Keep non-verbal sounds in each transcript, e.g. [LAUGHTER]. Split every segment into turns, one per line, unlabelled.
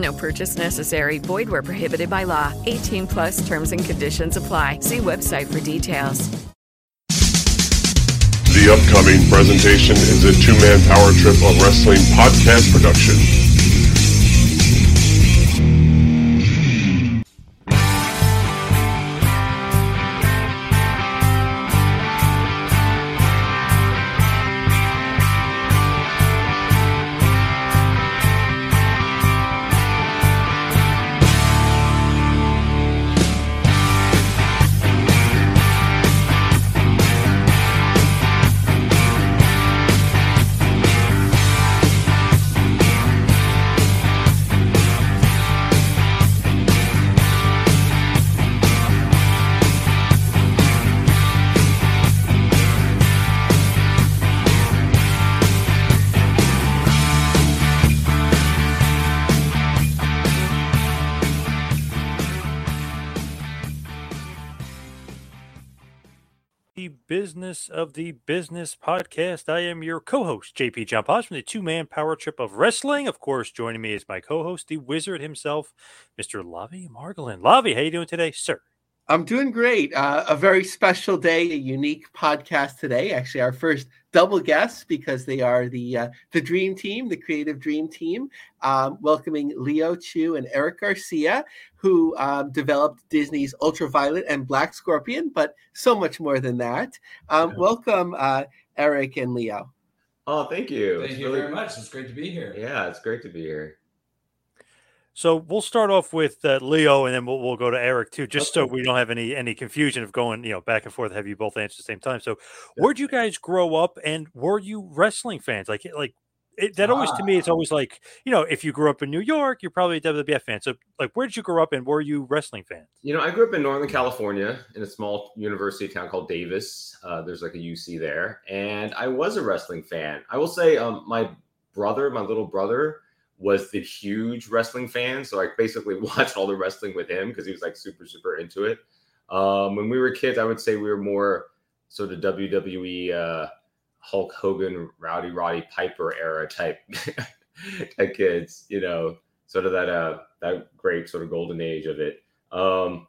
No purchase necessary. Void where prohibited by law. 18 plus terms and conditions apply. See website for details.
The upcoming presentation is a two man power trip of wrestling podcast production.
Business of the business podcast. I am your co-host, JP John Poz from the two-man power trip of wrestling. Of course, joining me is my co-host, the wizard himself, Mr. Lavie Margolin. Lavie, how you doing today, sir?
I'm doing great. Uh, a very special day, a unique podcast today. Actually, our first double guests because they are the uh, the dream team, the creative dream team. Um, welcoming Leo Chu and Erik Garcia, who um, developed Disney's Ultraviolet and Black Scorpion, but so much more than that. Um, yeah. Welcome, uh, Erik and Leo.
Oh, thank you.
Thank it's you really... very much. It's great to be here.
Yeah, it's great to be here.
So we'll start off with uh, Leo, and then we'll, we'll go to Eric too, just so we don't have any any confusion of going you know back and forth. Have you both answer at the same time? So, where'd you guys grow up, and were you wrestling fans? Like like it, that always to me, it's ah. always like you know, if you grew up in New York, you're probably a WWF fan. So, like, where did you grow up, and were you wrestling fans?
You know, I grew up in Northern California in a small university town called Davis. Uh, there's like a UC there, and I was a wrestling fan. I will say, um, my brother, my little brother was the huge wrestling fan. So I basically [LAUGHS] watched all the wrestling with him because he was like super, super into it. Um, when we were kids, I would say we were more sort of WWE, uh, Hulk Hogan, Rowdy Roddy Piper era type, [LAUGHS] type kids, you know, sort of that, uh, that great sort of golden age of it. Um,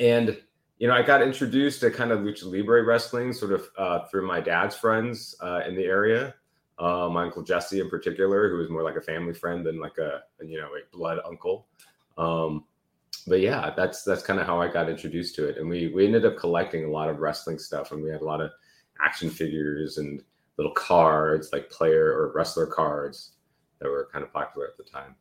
and, you know, I got introduced to kind of lucha libre wrestling sort of uh, through my dad's friends uh, in the area uh, my uncle Jesse in particular, who was more like a family friend than like a you know a blood uncle. Um, but yeah, that's that's kind of how I got introduced to it, and we we ended up collecting a lot of wrestling stuff, and we had a lot of action figures and little cards, like player or wrestler cards that were kind of popular at the time.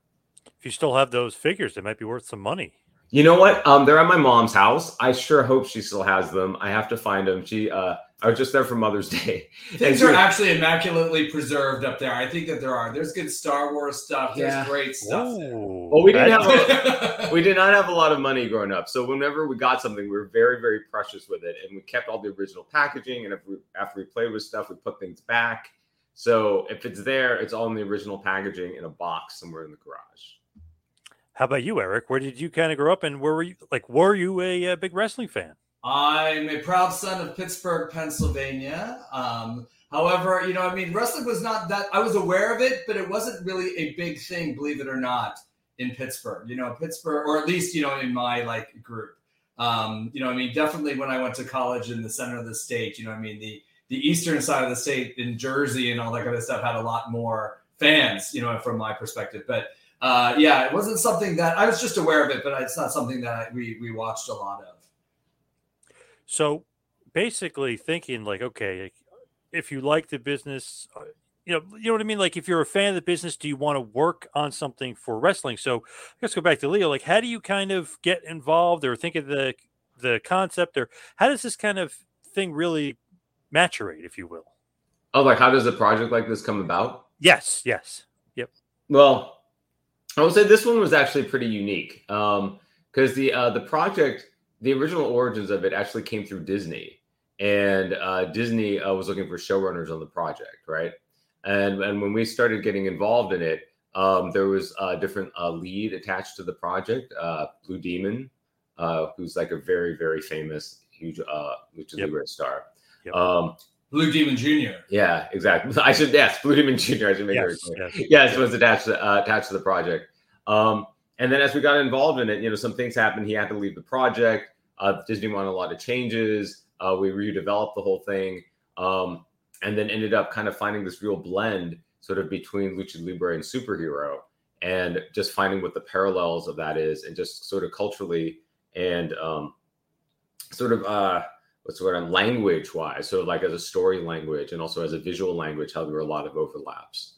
If you still have those figures, they might be worth some money.
You know what? Um, they're at my mom's house. I sure hope she still has them. I have to find them. She uh I was just there for Mother's Day. [LAUGHS]
Things are actually immaculately preserved up there. I think that there are. There's good Star Wars stuff. There's yeah. great stuff.
Well, we didn't have a, [LAUGHS] we did not have a lot of money growing up, so whenever we got something, we were very very precious with it, and we kept all the original packaging. And if we after we played with stuff, we put things back. So if it's there, it's all in the original packaging in a box somewhere in the garage.
How about you, Erik? Where did you kind of grow up, and where were you? Like, were you a, a big wrestling fan?
I'm a proud son of Pittsburgh, Pennsylvania. Um, however, you know, I mean, wrestling was not that I was aware of it, but it wasn't really a big thing, believe it or not, in Pittsburgh. You know, Pittsburgh, or at least you know, in my like group. Um, you know, I mean, definitely when I went to college in the center of the state, you know, I mean, the the eastern side of the state in Jersey and all that kind of stuff had a lot more fans, you know, from my perspective. But uh, yeah, it wasn't something that I was just aware of it, but it's not something that we we watched a lot of.
So basically thinking like, okay, if you like the business, uh, you know, you know what I mean. Like, if you're a fan of the business, do you want to work on something for wrestling? So let's go back to Leo. Like, how do you kind of get involved or think of the the concept, or how does this kind of thing really maturate, if you will?
Oh, like how does a project like this come about?
Yes, yes, yep.
Well, I would say this one was actually pretty unique because um, the uh, the project, the original origins of it actually came through Disney, and uh, Disney uh, was looking for showrunners on the project, right? And and when we started getting involved in it, um, there was a different uh, lead attached to the project, uh, Blue Demon, uh, who's like a very very famous huge uh, lucha yep. libre star.
Yep. Um, Blue Demon Jr.
Yeah, exactly. [LAUGHS] I should yes, Blue Demon Jr. I should make yes, it yes, yes, was attached to, uh, attached to the project. Um, and then as we got involved in it, you know, some things happened. He had to leave the project. Uh, Disney wanted a lot of changes. Uh, we redeveloped the whole thing, um, and then ended up kind of finding this real blend, sort of between lucha libre and superhero, and just finding what the parallels of that is, and just sort of culturally and um, sort of uh, what's the word on language wise. So like as a story language and also as a visual language, how there were a lot of overlaps,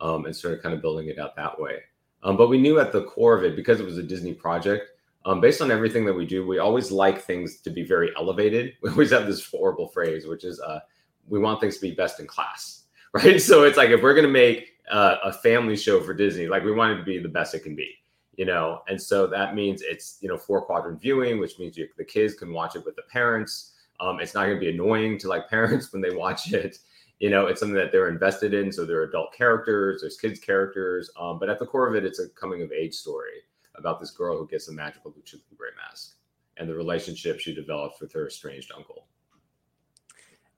um, and of kind of building it out that way. Um, but we knew at the core of it because it was a Disney project. Um, based on everything that we do, we always like things to be very elevated. [LAUGHS] We always have this horrible phrase, which is uh, we want things to be best in class, [LAUGHS] right? So it's like if we're going to make uh, a family show for Disney, like we want it to be the best it can be you know and so that means it's you know four quadrant viewing which means you, the kids can watch it with the parents um, it's not going to be annoying to like [LAUGHS] parents when they watch it you know it's something that they're invested in so there are adult characters there's kids characters um, but at the core of it it's a coming of age story about this girl who gets a magical lucha libre mask and the relationship she develops with her estranged uncle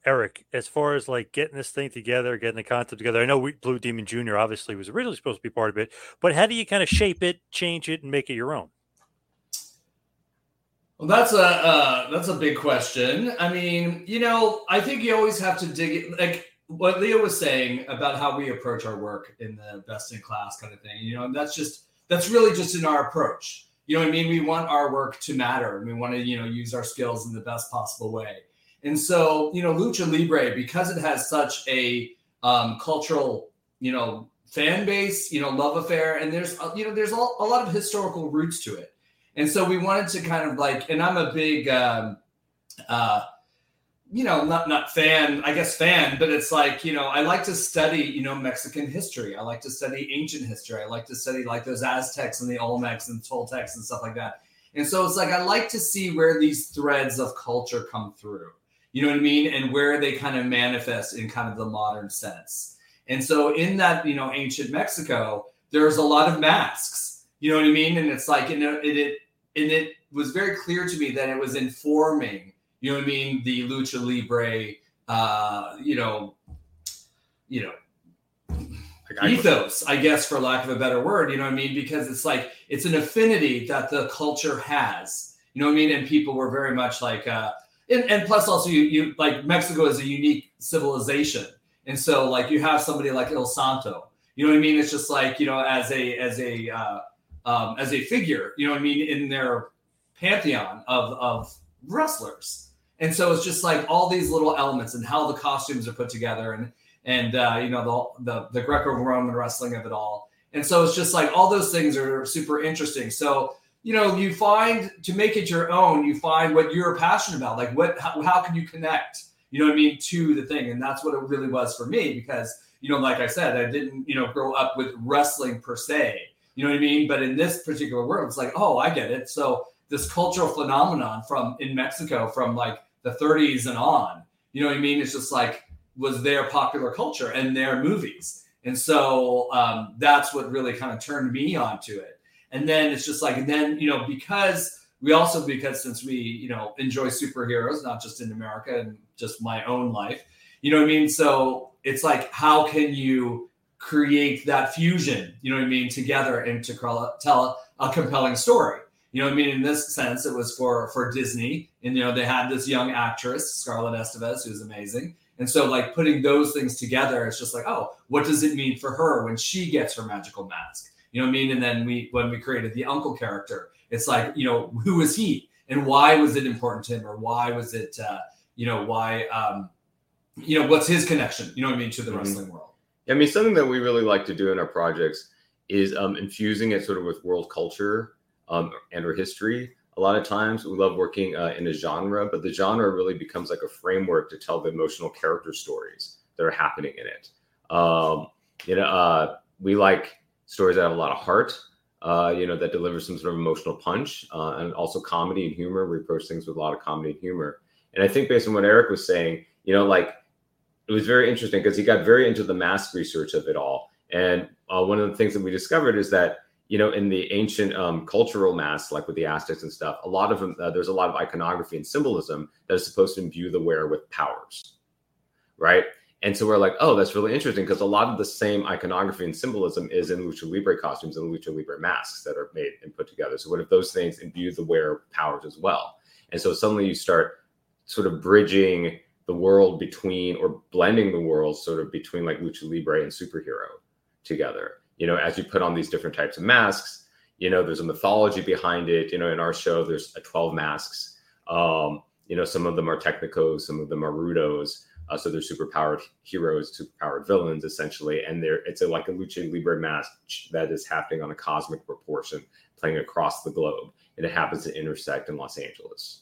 Erik, as far as like getting this thing together, getting the concept together, I know we, Blue Demon Jr. obviously was originally supposed to be part of it, but how do you kind of shape it, change it, and make it your own?
Well, that's a uh, that's a big question. I mean, you know, I think you always have to dig it, like what Leo was saying about how we approach our work in the best in class kind of thing. You know, and that's just that's really just in our approach. You know what I mean? We want our work to matter, and we want to you know use our skills in the best possible way. And so, you know, lucha libre because it has such a um, cultural, you know, fan base, you know, love affair, and there's uh, you know there's a, a lot of historical roots to it. And so we wanted to kind of like, and I'm a big, um, uh, you know, not not fan, I guess fan, but it's like you know, I like to study, you know, Mexican history. I like to study ancient history. I like to study like those Aztecs and the Olmecs and Toltecs and stuff like that. And so it's like I like to see where these threads of culture come through you know what I mean? And where they kind of manifest in kind of the modern sense. And so in that, you know, ancient Mexico, there's a lot of masks, you know what I mean? And it's like, you know, it, it, and it was very clear to me that it was informing, you know what I mean? The lucha libre, uh, you know, you know, ethos, I guess, for lack of a better word, you know what I mean? Because it's like, it's an affinity that the culture has, you know what I mean? And people were very much like, uh, and, and plus also you, you like Mexico is a unique civilization. And so like you have somebody like El Santo, you know what I mean? It's just like, you know, as a, as a, uh, um, as a figure, you know what I mean? In their pantheon of, of wrestlers. And so it's just like all these little elements and how the costumes are put together and, and, uh, you know, the, the, the Greco-Roman wrestling of it all. And so it's just like all those things are super interesting. So you know, you find to make it your own, you find what you're passionate about. Like, what, how, how can you connect, you know what I mean, to the thing? And that's what it really was for me because, you know, like I said, I didn't, you know, grow up with wrestling per se, you know what I mean? But in this particular world, it's like, oh, I get it. So, this cultural phenomenon from in Mexico from like the 30s and on, you know what I mean? It's just like, was their popular culture and their movies. And so um, that's what really kind of turned me onto it. And then it's just like, and then, you know, because we also, because since we, you know, enjoy superheroes, not just in America and just my own life, you know what I mean? So it's like, how can you create that fusion, you know what I mean, together and to tell a compelling story? You know what I mean? In this sense, it was for for Disney, and you know they had this young actress, Scarlett Estevez, who's amazing. And so, like putting those things together, it's just like, oh, what does it mean for her when she gets her magical mask? You know what I mean? And then we, when we created the uncle character, it's like, you know, who is he and why was it important to him or why was it, uh, you know, why, um, you know, what's his connection? You know what I mean to the
Mhm.
wrestling world.
I mean, something that we really like to do in our projects is um, infusing it sort of with world culture um, and or history. A lot of times we love working uh, in a genre, but the genre really becomes like a framework to tell the emotional character stories that are happening in it. Um, you know, uh, we like stories that have a lot of heart, uh, you know, that deliver some sort of emotional punch uh, and also comedy and humor. We approach things with a lot of comedy and humor. And I think based on what Erik was saying, you know, like it was very interesting because he got very into the mask research of it all. And uh, one of the things that we discovered is that you know in the ancient um, cultural masks, like with the Aztecs and stuff, a lot of them uh, there's a lot of iconography and symbolism that is supposed to imbue the wearer with powers, right? And so we're like, oh, that's really interesting because a lot of the same iconography and symbolism is in lucha libre costumes and lucha libre masks that are made and put together. So what if those things imbue the wearer powers as well? And so suddenly you start sort of bridging the world between or blending the world sort of between like lucha libre and superhero together you know as you put on these different types of masks you know there's a mythology behind it. You know in our show there's a 12 masks. Um you know some of them are technicos some of them are rudos uh, so they're superpowered heroes superpowered villains essentially and they're it's a, like a lucha libre mask that is happening on a cosmic proportion playing across the globe and it happens to intersect in los angeles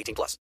18 plus.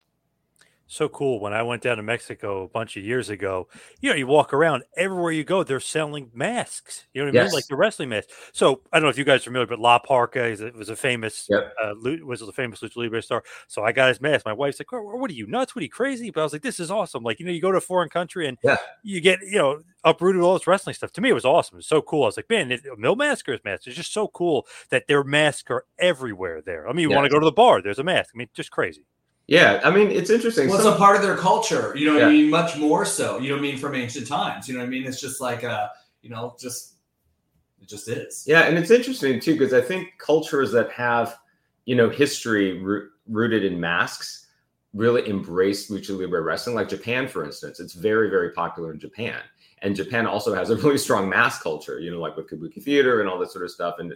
So cool. When I went down to Mexico a bunch of years ago, you know, you walk around everywhere you go, they're selling masks. You know what I mean? Like the wrestling mask. So I don't know if you guys are familiar, but La Parca is a, was a famous,
Yep.
uh, was a famous Lucha Libre star. So I got his mask. My wife's like, "Oh, "What are you nuts? What are you crazy?" But I was like, "This is awesome!" Like you know, you go to a foreign country and
Yeah.
you get you know uprooted all this wrestling stuff. To me, it was awesome. It was so cool. I was like, "Man, it, Mil Máscaras' mask is just so cool that their masks are everywhere there." I mean, you want to go to the bar? There's a mask. I mean, just crazy.
Yeah i mean it's interesting
Well, it's
Some-
a part of their culture, you know what I mean? Much more so, you know what I mean, from ancient times. You know what I mean? It's just like a, you know, just it just is.
Yeah, and it's interesting too because I think cultures that have, you know, history roo- rooted in masks really embrace lucha libre wrestling. Like Japan, for instance, it's very very popular in Japan, and Japan also has a [LAUGHS] really strong mask culture. You know, like with kabuki theater and all that sort of stuff, and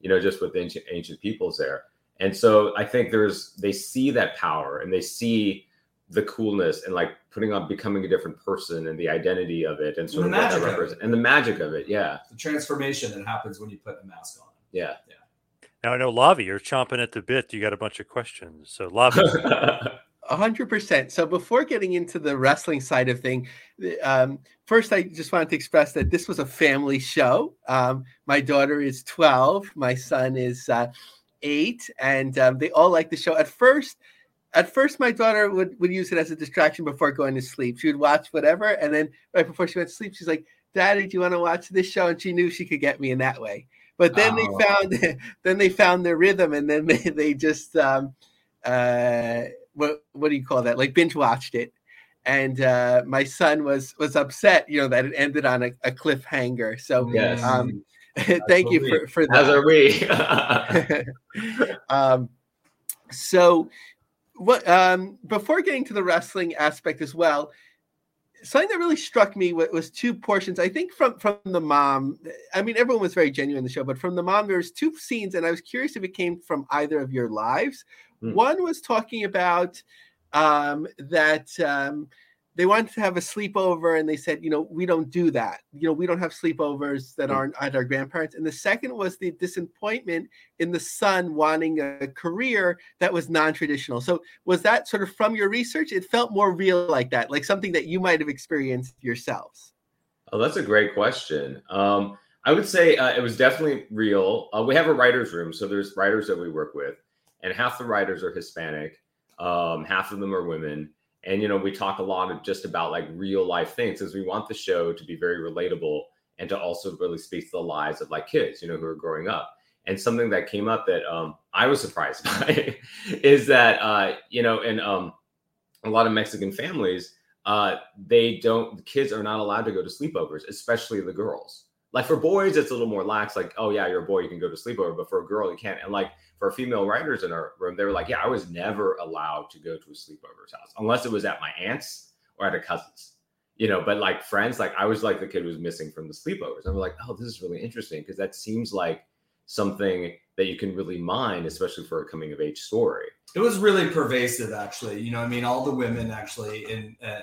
you know, just with ancient ancient peoples there. And so I think there's they see that power and they see the coolness and like putting on becoming a different person and the identity of it and sort
And
of
the
what that
magic of it.
represents- and the magic of it. Yeah,
The transformation that happens when you put the mask on.
yeah. Yeah.
Now I know Lavie, you're chomping at the bit. You got a bunch of questions. So Lavie, [LAUGHS]
A hundred percent. So before getting into the wrestling side of thing, um, first I just wanted to express that this was a family show. Um, my daughter is twelve, my son is uh, eight, and um, they all like the show. At first, at first, my daughter would would use it as a distraction before going to sleep. She would watch whatever, and then right before she went to sleep, she's like, "Daddy, do you want to watch this show?" And she knew she could get me in that way. But then
Oh.
they found [LAUGHS] then they found their rhythm, and then [LAUGHS] they, they just um, uh, what what do you call that? Like binge watched it. And uh, my son was was upset, you know, that it ended on a, a cliffhanger. So
Yes.
um, [LAUGHS] thank you for, for that
As are we. [LAUGHS]
um, so what um, before getting to the wrestling aspect as well, something that really struck me was, was, two portions. I think from from the mom. I mean, everyone was very genuine in the show, but from the mom, there was two scenes, and I was curious if it came from either of your lives. Mm. One was talking about um, that. Um, they wanted to have a sleepover and they said, you know, we don't do that. You know, we don't have sleepovers that aren't at our grandparents. And the second was the disappointment in the son wanting a career that was non-traditional. So was that sort of from your research? It felt more real like that, like something that you might have experienced yourselves.
Oh, that's a great question. Um, I would say uh, it was definitely real. Uh, we have a writer's room, so there's writers that we work with, and half the writers are Hispanic, um, half of them are women and you know we talk a lot of just about like real life things because we want the show to be very relatable and to also really speak to the lives of like kids you know who are growing up. And something that came up that um, i was surprised [LAUGHS] by is that uh, you know in um, a lot of mexican families uh, they don't kids are not allowed to go to sleepovers especially the girls like for boys it's a little more lax like oh yeah you're a boy you can go to sleepover but for a girl you can't and like for female writers in our room, they were like, yeah, I was never allowed to go to a sleepover's house unless it was at my aunt's or at a cousin's, you know, but like friends, like I was like the kid who was missing from the sleepovers. We're like, oh, this is really interesting because that seems like something that you can really mine, especially for a coming of age story.
It was really pervasive, actually. You know, I mean, all the women actually in uh,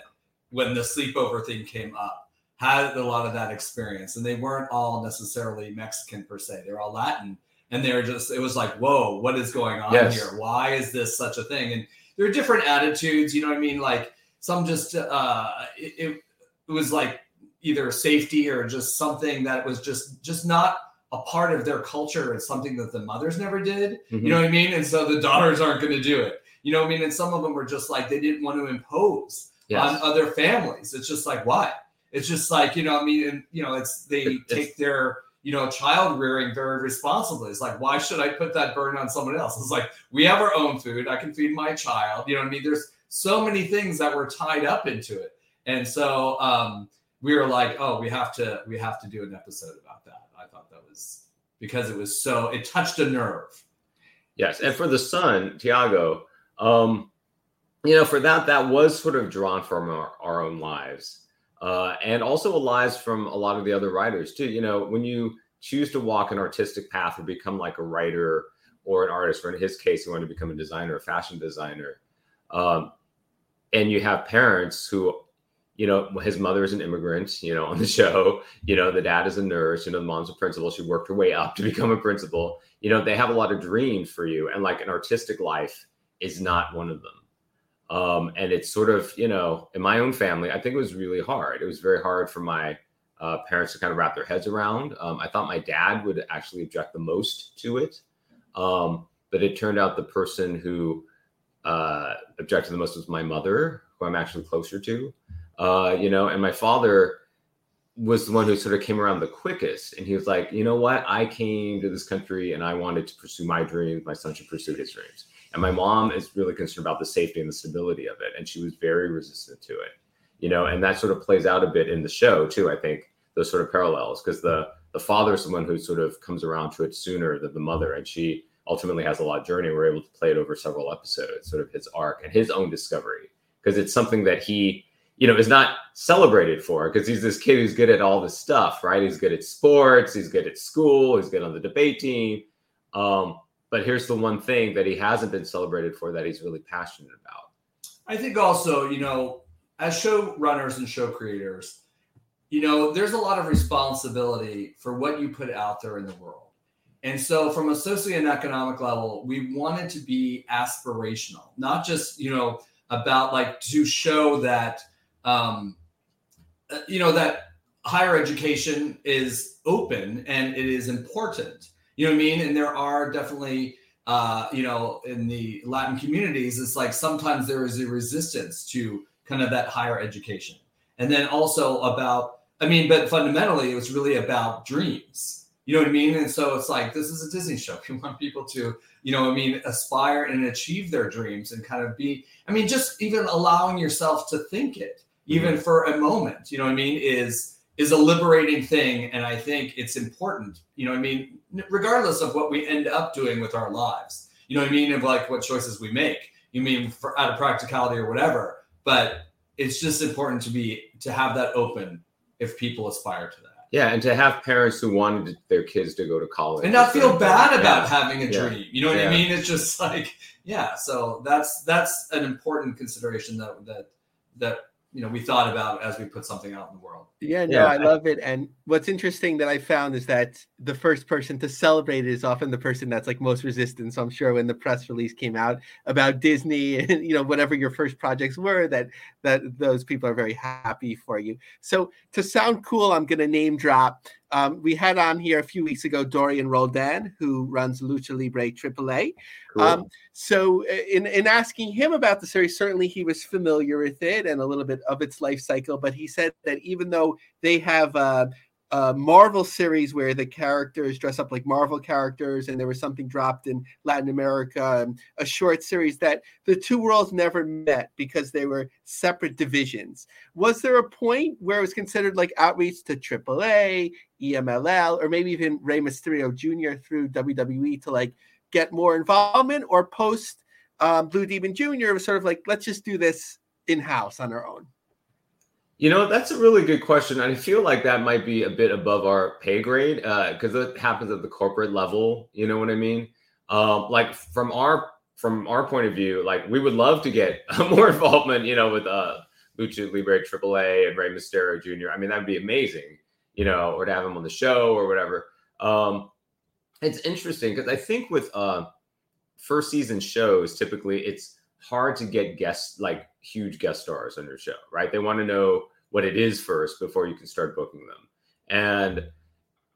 when the sleepover thing came up had a lot of that experience, and they weren't all necessarily Mexican per se; they're all Latin and they're just it was like whoa what is going on yes. here? Why is this such a thing? And there are different attitudes you know what i mean? Like some just uh it, it was like either safety or just something that was just just not a part of their culture. It's something that the mothers never did. Mm-hmm. you know what i mean? And so the daughters aren't going to do it. You know what i mean? And some of them were just like they didn't want to impose yes. on other families. It's just like why it's just like you know i mean and you know it's they it, take their you know, child rearing very responsibly. It's like, why should I put that burden on someone else? It's like, we have our own food. I can feed my child. You know what I mean? There's so many things that were tied up into it. And so um, we were like, oh, we have to, we have to do an episode about that. I thought that was because it was so, it touched a nerve.
Yes. And for the son, Tiago, um, you know, for that, that was sort of drawn from our, our own lives uh, and also lives from a lot of the other writers too. You know, when you choose to walk an artistic path or become like a writer or an artist, or in his case, he wanted to become a designer, a fashion designer, um, and you have parents who, you know, his mother is an immigrant, you know, on the [LAUGHS] show, you know, the dad is a nurse, you know, the mom's a principal. She worked her way up to [LAUGHS] become a principal. You know, they have a lot of dreams for you, and like an artistic life is not one of them. Um, and it's sort of, you know, in my own family, I think it was really hard. It was very hard for my uh, parents to kind of wrap their heads around. Um, I thought my dad would actually object the most to it. Um, but it turned out the person who uh, objected the most was my mother, who I'm actually closer to. Uh, you know, and my father was the one who sort of came around the quickest. And he was like, you know what? I came to this country and I wanted to pursue my dreams. My son should pursue his dreams. And my mom is really concerned about the safety and the stability of it. And she was very resistant to it, you know, and that sort of plays out a bit in the show too. I think those sort of parallels because the, the father is someone who sort of comes around to it sooner than the mother. And she ultimately has a lot of journey. We're able to play it over several episodes, sort of his arc and his own discovery, because it's something that he, you know, is not celebrated for because he's this kid who's good at all this stuff, right? He's good at sports, he's good at school, he's good on the debate team. Um, but here's the one thing that he hasn't been celebrated for that he's really passionate about.
I think also, you know, as show runners and show creators, you know, there's a lot of responsibility for what you put out there in the world. And so, from a socio and economic level, we wanted to be aspirational, not just, you know, about like to show that, um, uh, you know, that higher education is open and it is important you know what I mean? And there are definitely, uh, you know, in the Latin communities, it's like sometimes there is a resistance to kind of that higher education. And then also about, I mean, but fundamentally, it was really about dreams. You know what I mean? And so it's like, this is a Disney show. [LAUGHS] We want people to, you know, I mean, aspire and achieve their dreams and kind of be, I mean, just even allowing yourself to think it, even mm-hmm. for a moment, you know what I mean, is is a liberating thing. And I think it's important, you know I mean, regardless of what we end up doing with our lives, you know I mean, of like what choices we make. You mean for out of practicality or whatever, but it's just important to be to have that open if people aspire to that.
Yeah, and to have parents who wanted their kids to go to college
and not feel bad about
Yeah.
having a
Yeah.
dream. You know what
Yeah.
I mean? It's just like, yeah. So that's that's an important consideration that that that you know we thought about as we put something out in the world.
Yeah, no,
Yeah.
I love it. And what's interesting that I found is that the first person to celebrate it is often the person that's like most resistant. So I'm sure when the press release came out about Disney [LAUGHS] and you know whatever your first projects were, that that those people are very happy for you. So to sound cool, I'm going to name drop. Um, we had on here a few weeks ago Dorian Roldan, who runs Lucha Libre AAA.
Cool.
Um, so uh, in in asking him about the series, certainly he was familiar with it and a little bit of its life cycle. But he said that even though they have a, a Marvel series where the characters dress up like Marvel characters, and there was something dropped in Latin America, a short series that the two worlds never met because they were separate divisions. Was there a point where it was considered like outreach to AAA, EMLL, or maybe even Rey Mysterio Jr. through WWE to like get more involvement, or post um, Blue Demon Jr. was sort of like let's just do this in house on our own.
You know, that's a really good question. I feel like that might be a bit above our pay grade because it happens at the corporate level. You know what I mean? Um, like from our from our point of view, like we would love to get [LAUGHS] more involvement. You know, with uh, Lucha Libre AAA and Rey Mysterio Jr. I mean, that'd be amazing. You know, or to have him on the show or whatever. Um, it's interesting because I think with uh, first season shows, typically it's hard to get guests like huge guest stars on your show, right? They want to know what it is first before you can start booking them. And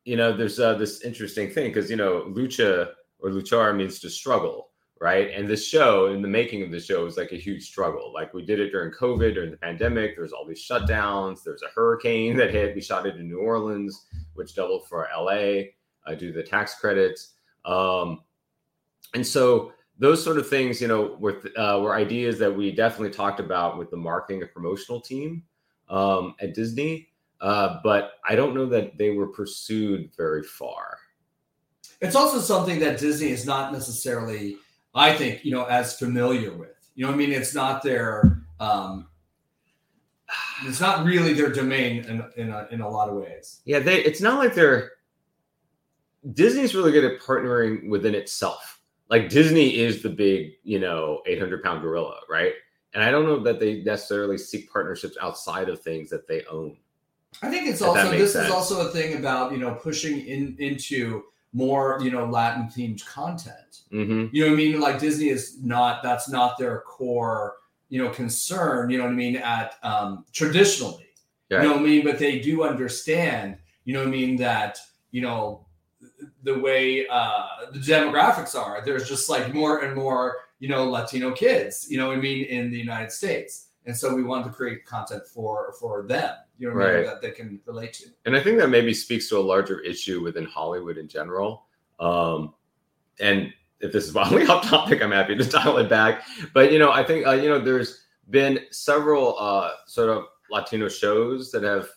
you know, there's uh, this interesting thing because you know, lucha or luchar means to struggle, right? And this show, in the making of the show, was like a huge struggle. Like we did it during COVID, during the pandemic. There's all these shutdowns. There's a hurricane that hit. We shot it in New Orleans, which doubled for LA uh, due to the tax credits. Um, and so those sort of things, you know, with uh, were ideas that we definitely talked about with the marketing and promotional team um, at Disney. Uh, but I don't know that they were pursued very far.
It's also something that Disney is not necessarily, I think, you know, as familiar with. You know, what I mean, it's not their, um, it's not really their domain in in a, in a lot of ways.
Yeah, they. It's not like they're. Disney's really good at partnering within itself. Like Disney is the big, you know, 800 pound gorilla, right? And I don't know that they necessarily seek partnerships outside of things that they own.
I think it's also this
sense.
is also a thing about you know pushing in into more you know Latin themed content.
Mm-hmm.
You know what I mean? Like Disney is not that's not their core you know concern. You know what I mean? At um, traditionally,
Yeah.
you know what I mean. But they do understand. You know what I mean that you know the way uh, the demographics are. There's just like more and more you know Latino kids. You know what I mean in the United States, and so we wanted to create content for for them. You know what I mean
Right.
that they can relate to.
And I think that maybe speaks to a larger issue within Hollywood in general. Um, and if this is wildly [LAUGHS] off topic, I'm happy to dial it back. But you know, I think uh, you know there's been several uh, sort of Latino shows that have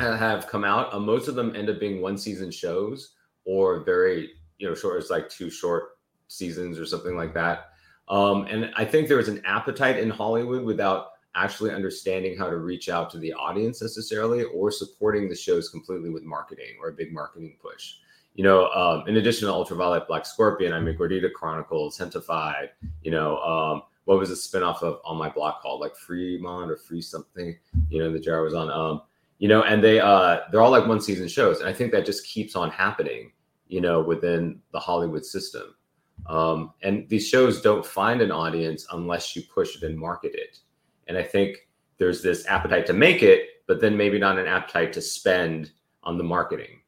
uh, have come out. Uh, most of them end up being one season shows or very you know short. It's like two short seasons or something like that. Um, and I think there is an appetite in Hollywood without actually understanding how to reach out to the audience necessarily or supporting the shows completely with marketing or a big marketing push. You know, um, in addition to Ultraviolet Black Scorpion, I mean Gordita Chronicles, Gentefied, you know, um, what was a spinoff of On My Block called like Fremont or Free something, you know, the jar was on. Um, you know, and they uh they're all like one season shows. And I think that just keeps on happening, you know, within the Hollywood system. Um, and these shows don't find an audience unless you push it and market it. And I think there's this appetite to make it, but then maybe not an appetite to spend on the marketing.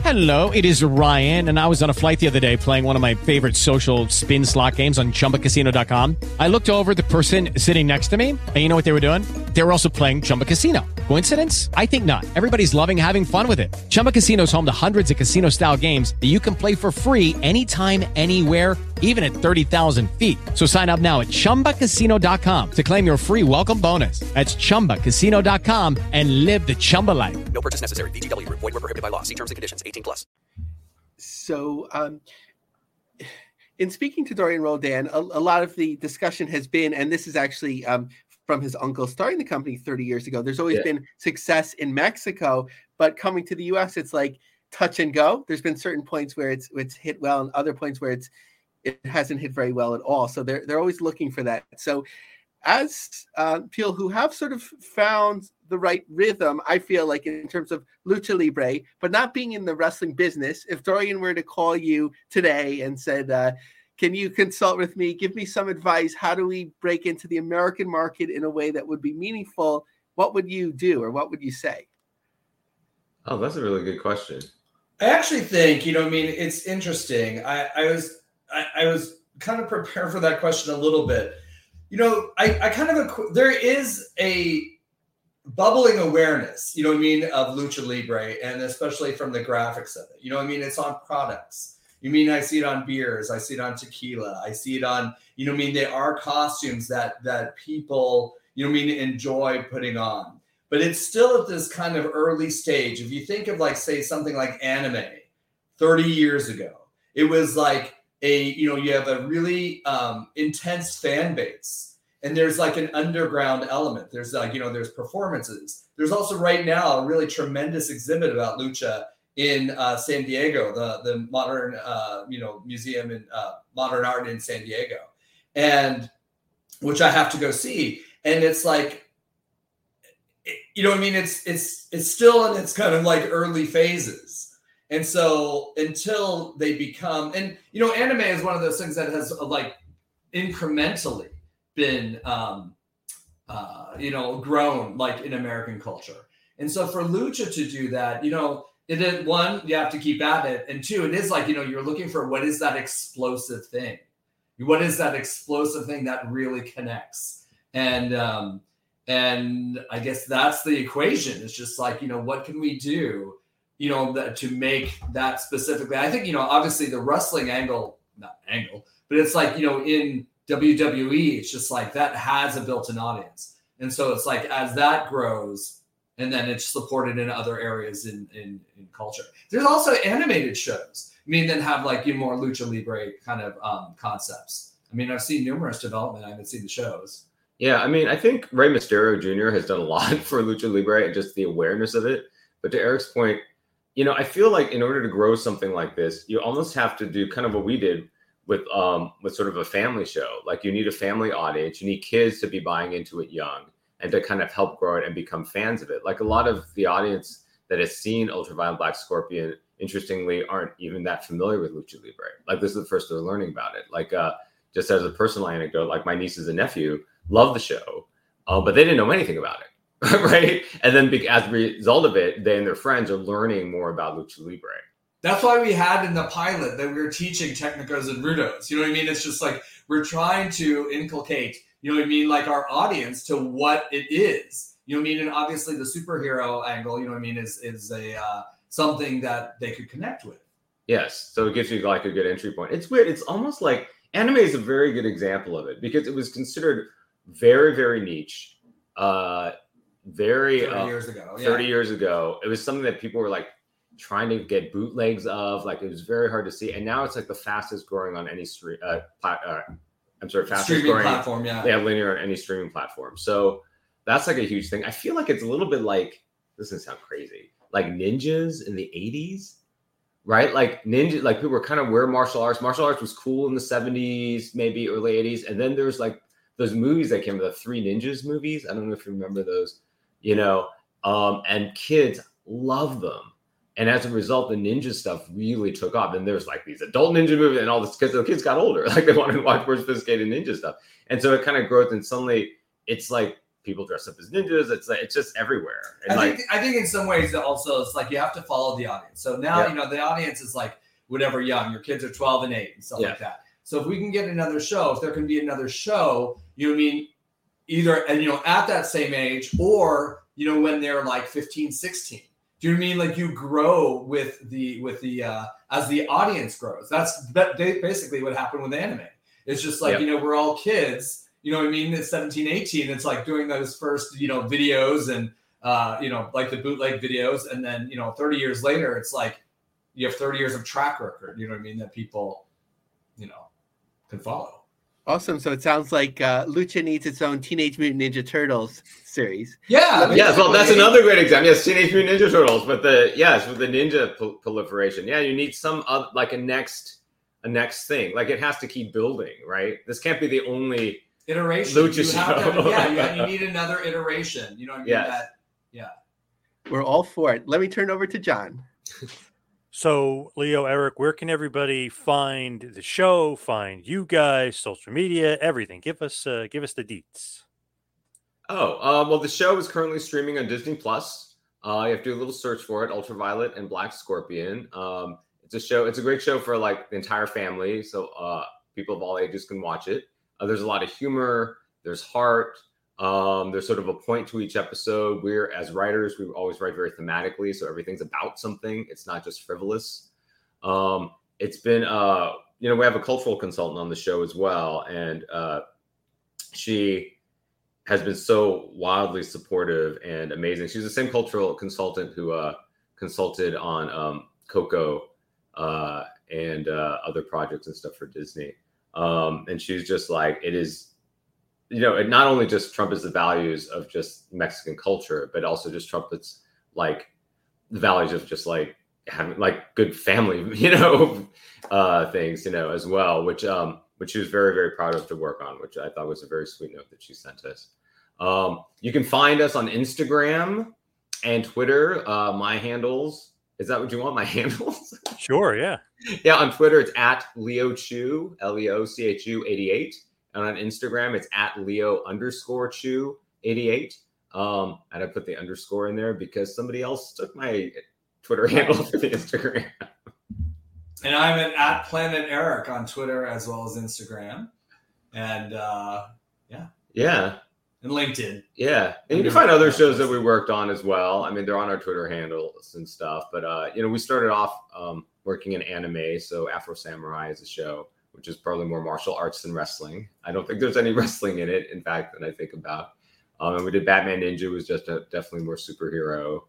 Hello, it is Ryan, and I was on a flight the other day playing one of my favorite social spin slot games on chumbacasino.com. I looked over the person sitting next to me, and you know what they were doing? They were also playing Chumba Casino. Coincidence? I think not. Everybody's loving having fun with it. Chumba Casino is home to hundreds of casino style games that you can play for free anytime, anywhere, even at 30,000 feet. So sign up now at chumbacasino.com to claim your free welcome bonus. That's chumbacasino.com and live the Chumba life.
No purchase necessary. VGW Group. Void were prohibited by law. See terms and conditions. 18 plus.
So, um, in speaking to Dorian Roldan, a, a, lot of the discussion has been, and this is actually um, from his uncle starting the company 30 years ago. There's always yeah. been success in Mexico, but coming to the US, it's like touch and go. There's been certain points where it's it's hit well, and other points where it's it hasn't hit very well at all. So they're they're always looking for that. So as uh, people who have sort of found the right rhythm, I feel like in terms of lucha libre, but not being in the wrestling business. If Dorian were to call you today and said, uh, "Can you consult with me? Give me some advice. How do we break into the American market in a way that would be meaningful?" What would you do, or what would you say?
Oh, that's a really good question.
I actually think you know. I mean, it's interesting. I, I was I, I was kind of prepared for that question a little bit. You know, I, I kind of there is a bubbling awareness, you know what I mean, of lucha libre, and especially from the graphics of it. You know what I mean? It's on products. You mean I see it on beers, I see it on tequila, I see it on, you know I mean? They are costumes that that people, you know I mean, enjoy putting on. But it's still at this kind of early stage. If you think of like, say, something like anime 30 years ago, it was like a, you know, you have a really um, intense fan base and there's like an underground element there's like you know there's performances there's also right now a really tremendous exhibit about lucha in uh, san diego the the modern uh, you know museum in uh, modern art in san diego. And which i have to go see. And it's like you know i mean? It's it's it's still in its kind of like early phases. And so until they become and you know anime is one of those things that has like incrementally been um, uh, you know grown like in American culture. And so for lucha to do that, you know, it is one you have to keep at it, and two, it is like you know you're looking for what is that explosive thing, what is that explosive thing that really connects, and um, and I guess that's the equation. It's just like you know what can we do, you know, that to make that specifically. I think you know obviously the wrestling angle, not angle, but it's like you know in WWE, it's just like that has a built-in audience. And so it's like as that grows, and then it's supported in other areas in, in, in culture. There's also animated shows. I mean, then have like you know, more lucha libre kind of um, concepts. I mean, I've seen numerous development. I haven't seen the shows.
Yeah, I mean, I think Rey Mysterio Jr. has done a lot [LAUGHS] for lucha libre and just the awareness of it. But to Erik's point, you know, I feel like in order to grow something like this, you almost have to do kind of what we did with um with sort of a family show. Like you need a family audience, you need kids to be buying into it young and to kind of help grow it and become fans of it. Like a lot of the audience that has seen Ultraviolet Black Scorpion, interestingly, aren't even that familiar with Lucha Libre. Like this is the first they're learning about it. Like uh just as a personal anecdote, like my nieces and nephew love the show, uh, but they didn't know anything about it. [LAUGHS] right. And then as a result of it, they and their friends are learning more about Lucha Libre.
That's why we had in the pilot that we were teaching technicos and rudos. You know what I mean? It's just like we're trying to inculcate, you know what I mean, like our audience to what it is. You know what I mean? And obviously the superhero angle, you know what I mean, is is a uh, something that they could connect with.
Yes. So it gives you like a good entry point. It's weird. It's almost like anime is a very good example of it because it was considered very, very niche. Uh very
30 uh, years ago.
30 years ago. It was something that people were like trying to get bootlegs of. Like it was very hard to see, and now it's like the fastest growing on any street. Uh, plat, uh, I'm sorry, fastest
streaming
growing
platform. Yeah,
they have linear on any streaming platform. So that's like a huge thing. I feel like it's a little bit like this doesn't sound crazy, like ninjas in the '80s, right? Like ninja, like people were kind of wear martial arts. Martial arts was cool in the '70s, maybe early '80s, and then there's like those movies that came, with the Three Ninjas movies. I don't know if you remember those, you know. Um, and kids love them and as a result, the ninja stuff really took off. And there's like these adult ninja movies and all this because the kids got older. [LAUGHS] Like they wanted to watch more sophisticated ninja stuff. And so it kind of grows and suddenly it's like people dress up as ninjas. It's like it's just everywhere. And
I
like,
think I think in some ways also it's like you have to follow the audience. So now
Yeah.
you know the audience is like whatever young. Your kids are 12 and 8 and stuff
Yeah.
like that. So if we can get another show, if there can be another show, you know I mean, either and you know at that same age or you know when they're like 15, 16. Do you know I mean? Like you grow with the with the uh as the audience grows. That's that they- basically what happened with anime. It's just like,
Yep.
you know, we're all kids, you know what I mean? It's 17, 18. It's like doing those first, you know, videos and uh, you know, like the bootleg videos, and then you know, 30 years later, it's like you have 30 years of track record, you know what I mean, that people, you know, can follow.
Awesome. So it sounds like uh, Lucha needs its own Teenage Mutant Ninja Turtles series.
Yeah.
Yes, well, that's another great example. Yes, Teenage Mutant Ninja Turtles, but the yes, with the ninja pro- proliferation, yeah, you need some other, like a next a next thing. Like it has to keep building, right? This can't be the only
Iteration.
Lucha
you have to, yeah, you, you [LAUGHS] need another iteration. You know what I mean?
Yes.
That, yeah.
We're all for it. Let me turn over to John. [LAUGHS]
So, Leo, Erik, where can everybody find the show, find you guys, social media, everything? Give us uh, give us the deets.
Oh, uh, well, the show is currently streaming on Disney Plus. Uh, you have to do a little search for it, Ultra Violet and Black Scorpion. Um, it's a show. It's a great show for like the entire family, so uh, people of all ages can watch it. Uh, there's a lot of humor. There's heart. Um, there's sort of a point to each episode. We're as writers, we always write very thematically, so everything's about something. It's not just frivolous. Um, it's been, uh, you know, we have a cultural consultant on the show as well, and uh, she has been so wildly supportive and amazing. She's the same cultural consultant who uh, consulted on um, Coco uh, and uh, other projects and stuff for Disney. Um, and she's just like, it is, you know, it not only just trumpets the values of just Mexican culture, but also just trumpets like the values of just like having like good family, [LAUGHS] you know, uh, things, you know, as well, which um, which she was very very proud of to work on, which I thought was a very sweet note that she sent us. Um, you can find us on Instagram and Twitter. Uh, my handles is that what you want? My [LAUGHS] handles?
Sure, yeah.
yeah, on Twitter it's at Leo Chu, L E O C H U 88. And on Instagram it's at Leo underscore Chu 88. Um, and I put the underscore in there because somebody else took my Twitter handle [LAUGHS] for the Instagram.
And I'm at, at Planet Erik on Twitter as well as Instagram. And uh, yeah.
Yeah.
And LinkedIn.
Yeah, and you can find other shows that we worked on as well. I mean, they're on our Twitter handles and stuff. But uh, you know, we started off um, working in anime, so Afro Samurai is a show, which is probably more martial arts than wrestling. I don't think there's any [LAUGHS] wrestling in it, in fact, that I think about. Um, and we did Batman Ninja, was just a, definitely more superhero.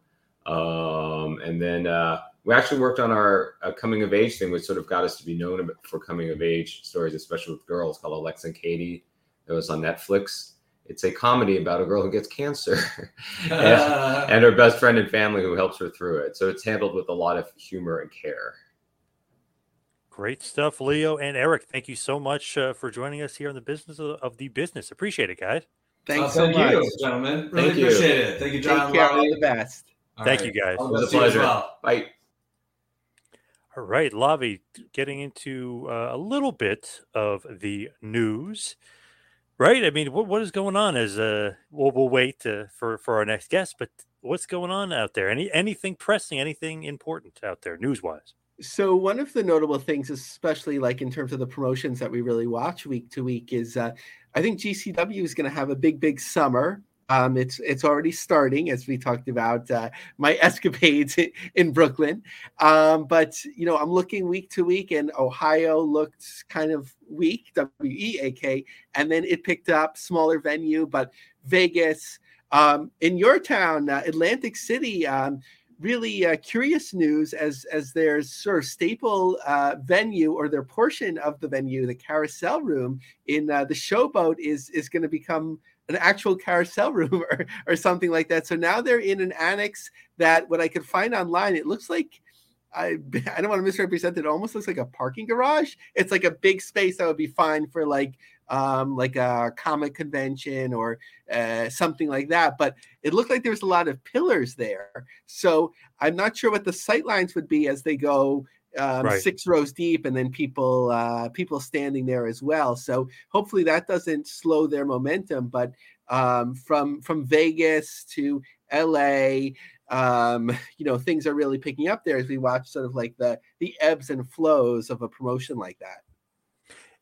Um, and then uh, we actually worked on our uh, coming of age thing, which sort of got us to be known for coming of age stories, especially with girls, called Alexa and Katie. It was on Netflix. It's a comedy about a girl who gets cancer [LAUGHS] and, and her best friend and family who helps her through it. So it's handled with a lot of humor and care.
Great stuff, Leo and Erik. Thank you so much uh, for joining us here on the business of, of the business. Appreciate it, guys.
Thanks
Uh,
so
thank
much.
you, gentlemen. Really
Thank you.
appreciate it. Thank you, John.
Take care. All the best.
All
Thank
right.
you, guys.
All
It was a
best to you as
pleasure.
well.
Bye.
All right, Lavie, getting into uh, a little bit of the news, right? I mean, what what is going on? As uh, we'll we'll wait uh, for for our next guest, but what's going on out there? Any anything pressing? Anything important out there, news wise?
So one of the notable things, especially like in terms of the promotions that we really watch week to week, is uh, I think GCW is going to have a big, big summer. Um, it's it's already starting, as we talked about uh, my [LAUGHS] escapades in, Brooklyn. Um, but you know, I'm looking week to week, and Ohio looked kind of weak, W E A K, and then it picked up smaller venue, but Vegas. Um, in your town, uh, Atlantic City, um, really uh, curious news as as their sort of staple uh, venue or their portion of the venue, the carousel room in uh, the Showboat is is going to become an actual carousel [LAUGHS] room or, or something like that. So now they're in an annex that what I could find online, it looks like. I, [LAUGHS] I don't want to misrepresent it. It almost looks like a parking garage. It's like a big space that would be fine for like um, like a comic convention or uh, something like that. But it looked like there was a lot of pillars there. So I'm not sure what the sight lines would be as they go um,
Right.
six rows deep, and then people uh, people standing there as well. So hopefully that doesn't slow their momentum. But um, from from Vegas to LA, um, [LAUGHS] you know things are really picking up there as we watch sort of like the the ebbs and flows of a promotion like that.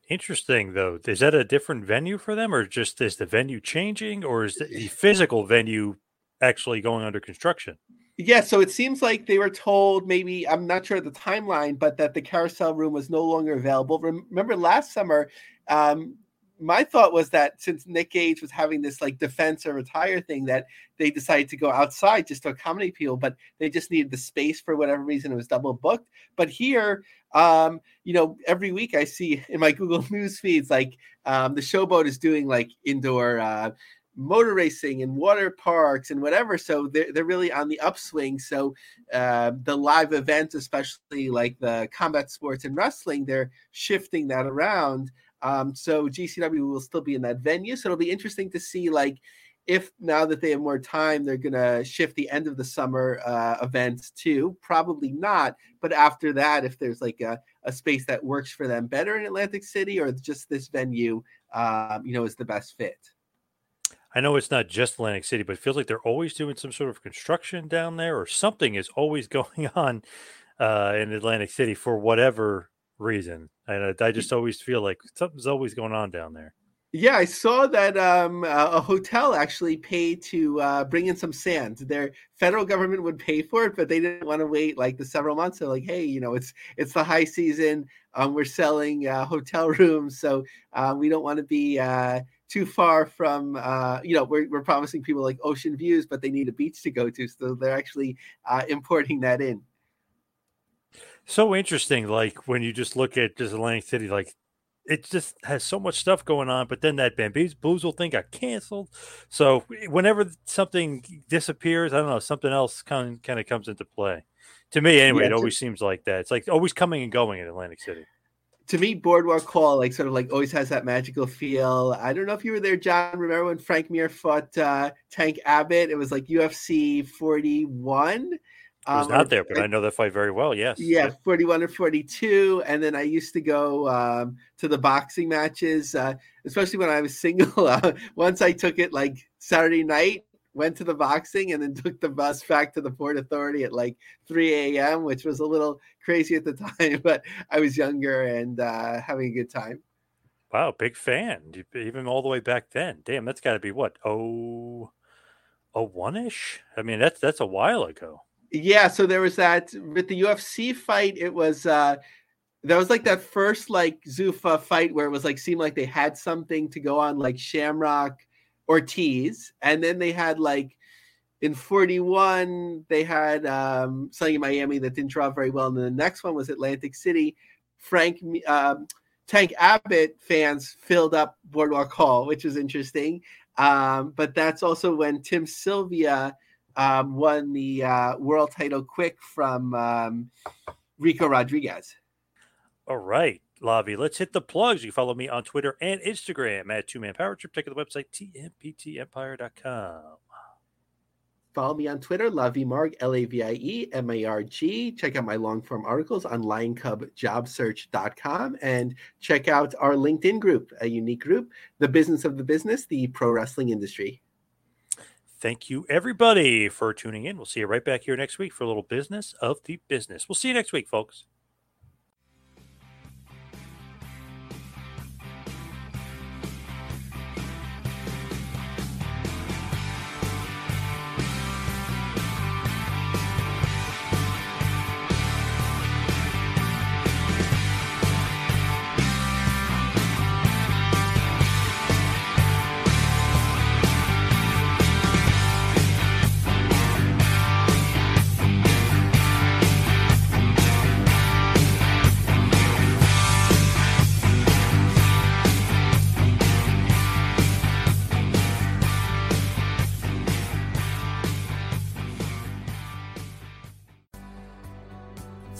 Interesting, though. Is that a different venue for them, or just is the venue changing, or is the, the physical venue actually going under construction?
Yeah, so it seems like they were told maybe I'm not sure the timeline, but that the carousel room was no longer available. Remember last summer, um, my thought was that since Nick Gage was having this like defense or retire thing, that they decided to go outside just to accommodate people, but they just needed the space for whatever reason. It was double booked. But here, um, you know, every week I see [LAUGHS] in my Google [LAUGHS] News feeds like um, the Showboat is doing like indoor uh, motor racing and water parks and whatever. So they're, they're really on the upswing. So uh, the live events, especially like the combat sports and wrestling, they're shifting that around. Um, so GCW will still be in that venue. So it'll be interesting to see like if now that they have more time, they're gonna shift the end of the summer uh, events too. Probably not. But after that, if there's like a, a space that works for them better in Atlantic City, or just this venue, um, you know, is the best fit.
I know it's not just Atlantic City, but it feels like they're always doing some sort of construction down there, or something is always [LAUGHS] going on uh, in Atlantic City for whatever reason. And I, I just always feel like something's always going on down there.
Yeah, I saw that um, a hotel actually paid to uh, bring in some sand. Their federal government would pay for it, but they didn't want to wait like the several months. They're like, hey, you know, it's it's the high season. Um, we're selling uh, hotel [LAUGHS] rooms, so uh, we don't want to be uh, too far from. Uh, you know, we're we're promising people like ocean views, but they need a beach to go to, so they're actually uh, importing that in.
So interesting, like when you just look at just Atlantic City, like it just has so much stuff going on. But then that Bamboozle thing got canceled. So whenever something disappears, I don't know, something else kind of, kind of comes into play. To me, anyway, yeah, it always seems like that. It's like always coming and going in Atlantic City.
To me, Boardwalk Hall, like sort of like always has that magical feel. I don't know if you were there, John. Remember when Frank Mir fought uh, Tank Abbott? It was like UFC 41
I was um, not there, but I, I know that fight very well. Yes.
Yeah, 41 or 42. And then I used to go um, to the boxing matches, uh, especially when I was single. [LAUGHS] Uh, once I took it like Saturday night, went to the boxing, and then took the bus back to the Port Authority at like 3 a.m., which was a little crazy at the [LAUGHS] time, but I was younger and uh, having a good time.
Wow, big fan. Even all the way back then. Damn, that's got to be what? Oh, oh, one ish? I mean, that's that's a while ago.
Yeah, so there was that with the UFC fight. It was uh that was like that first like Zuffa fight where it was like seemed like they had something to go on, like Shamrock Ortiz, and then they had like in 41 they had um something in Miami that didn't draw very well, and then the next one was Atlantic City. Frank um, Tank Abbott fans filled up Boardwalk Hall, which is interesting. Um, but that's also when Tim Sylvia um, won the uh, world title quick from um, Ricco Rodriguez.
All right, Lavie, let's hit the plugs. You follow me on Twitter and Instagram at Two Man Power Trip. Check out the website, tmptempire.com.
Follow me on Twitter, Lavie Marg, L A V I E M A R G. Check out my long form articles on lioncubjobsearch.com and check out our LinkedIn group, a unique group, The Business of the Business, the pro wrestling industry.
Thank you, everybody, for tuning in. We'll see you right back here next week for a little business of the business. We'll see you next week, folks.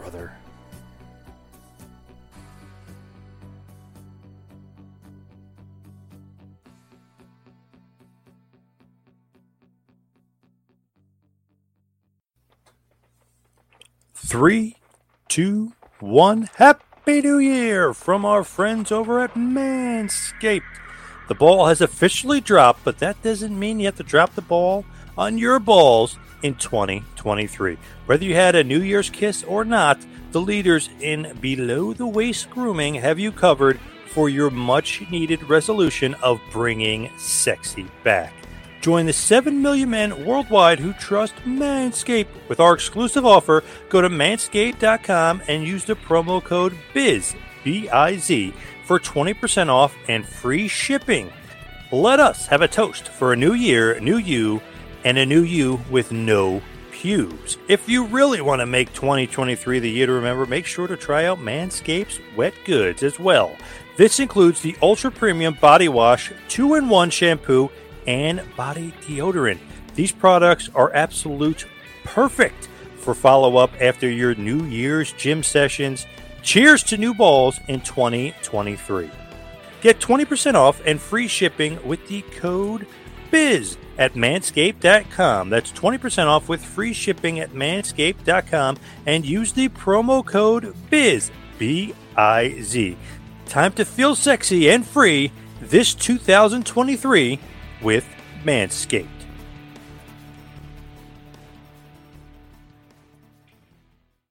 brother. Three, two, one, happy New Year from our friends over at Manscaped. The ball has officially dropped, but that doesn't mean you have to drop the ball on your balls in 2023. Whether you had a New Year's kiss or not, the leaders in below the waist grooming have you covered for your much needed resolution of bringing sexy back. Join the 7 million men worldwide who trust Manscaped. With our exclusive offer, go to manscaped.com and use the promo code BIZ, B I Z, for 20% off and free shipping. Let us have a toast for a new year, new you, and a new you with no pews. If you really want to make 2023 the year to remember, make sure to try out Manscaped's wet goods as well. This includes the ultra premium body wash, 2 in 1 shampoo, and body deodorant. These products are absolute perfect for follow up after your New Year's gym sessions. Cheers to new balls in 2023. Get 20% off and free shipping with the code BIZ at manscaped.com. That's 20% off with free shipping at manscaped.com and use the promo code BIZ, B I Z. Time to feel sexy and free this 2023 with Manscaped.